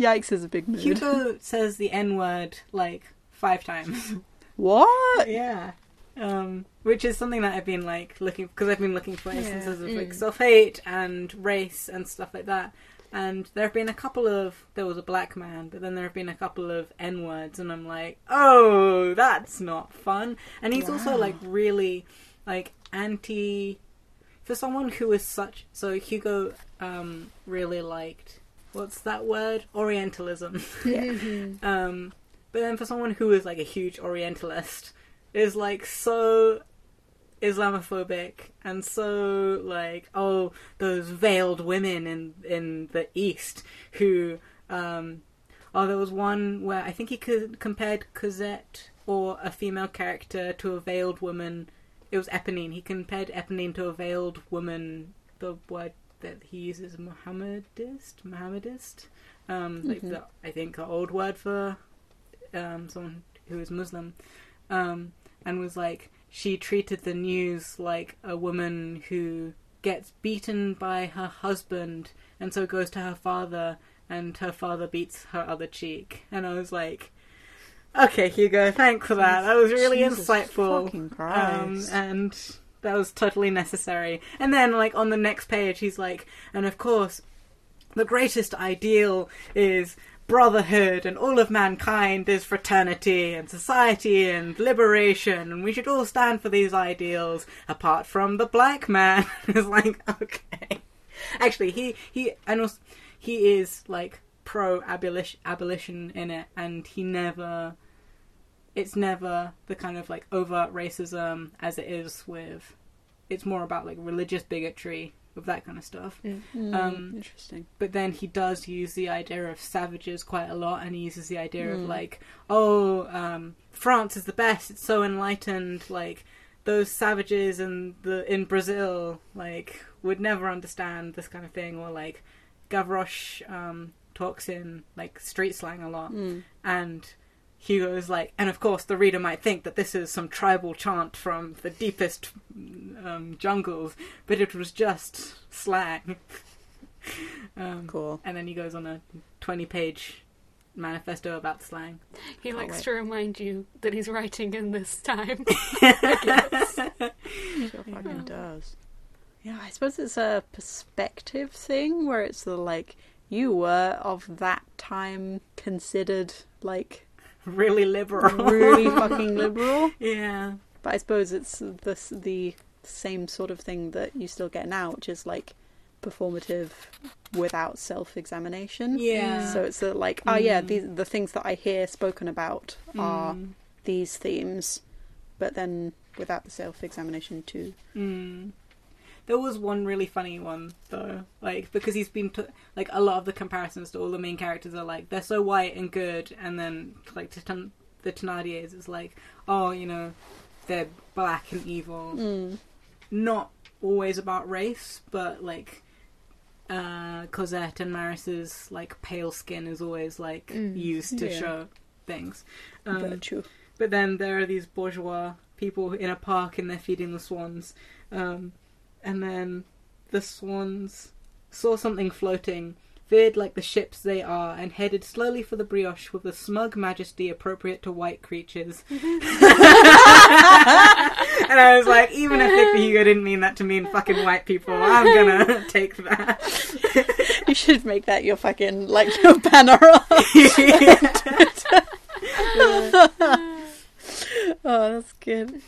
Yikes is a big mood. Hugo says the N word like five times. What? yeah. Um, which is something that I've been like looking because I've been looking for Yeah. instances of like Mm. self hate and race and stuff like that. And there have been a couple of there was a black man, but then there have been a couple of N words, and I'm like, oh, that's not fun. And he's also like really like anti for someone who is such. So Hugo um, really liked what's that word? Orientalism. Mhm. Um, but then for someone who is like a huge Orientalist, is like so Islamophobic and so like oh those veiled women in in the East who um oh there was one where I think he could compared Cosette or a female character to a veiled woman. It was Eponine. He compared Eponine to a veiled woman. The word that he uses Mohammedist, Mohammedist. Um, like Mhm. the I think the old word for um, someone who is Muslim, um, and was like she treated the news like a woman who gets beaten by her husband and so goes to her father and her father beats her other cheek and i was like okay hugo thanks for that that was really Jesus insightful um, and that was totally necessary. And then like on the next page he's like and of course the greatest ideal is brotherhood and all of mankind is fraternity and society and liberation and we should all stand for these ideals apart from the black man. It's like okay. Actually he he and also, he is like pro abolition abolition in it and he never it's never the kind of like overt racism as it is with it's more about like religious bigotry with that kind of stuff Mm, Um, interesting. but then he does use the idea of savages quite a lot and he uses the idea of Mm. like oh um, france is the best it's so enlightened like those savages in the in brazil like would never understand this kind of thing or like gavroche um, talks in like street slang a lot Mm. and Hugo is like, and of course the reader might think that this is some tribal chant from the deepest um, jungles, but it was just slang. um, Cool. and then he goes on a 20 page manifesto about slang. He likes wait. to remind you that he's writing in this time. Sure fucking does. Yeah, I suppose it's a perspective thing where it's the like you were of that time considered like really liberal. really fucking liberal. yeah. But I suppose it's the the same sort of thing that you still get now, which is like performative without self-examination. Yeah. So it's like, oh yeah, Mm. these the things that I hear spoken about are Mm. these themes, but then without the self-examination too. Mm. There was one really funny one though, like because he's been t- like a lot of the comparisons to all the main characters are like they're so white and good, and then like to Ten- the Thenardiers is like oh you know they're black and evil. Mm. Not always about race, but like uh, Cosette and Marius's like pale skin is always like Mm. used to Yeah. show things. Um, Virtue. but then there are these bourgeois people in a park and they're feeding the swans. Um, and then the swans saw something floating, veered like the ships they are, and headed slowly for the brioche with the smug majesty appropriate to white creatures. and I was like, even if Victor Hugo didn't mean that to mean fucking white people, I'm gonna take that. You should make that your fucking like your banner. oh, that's good.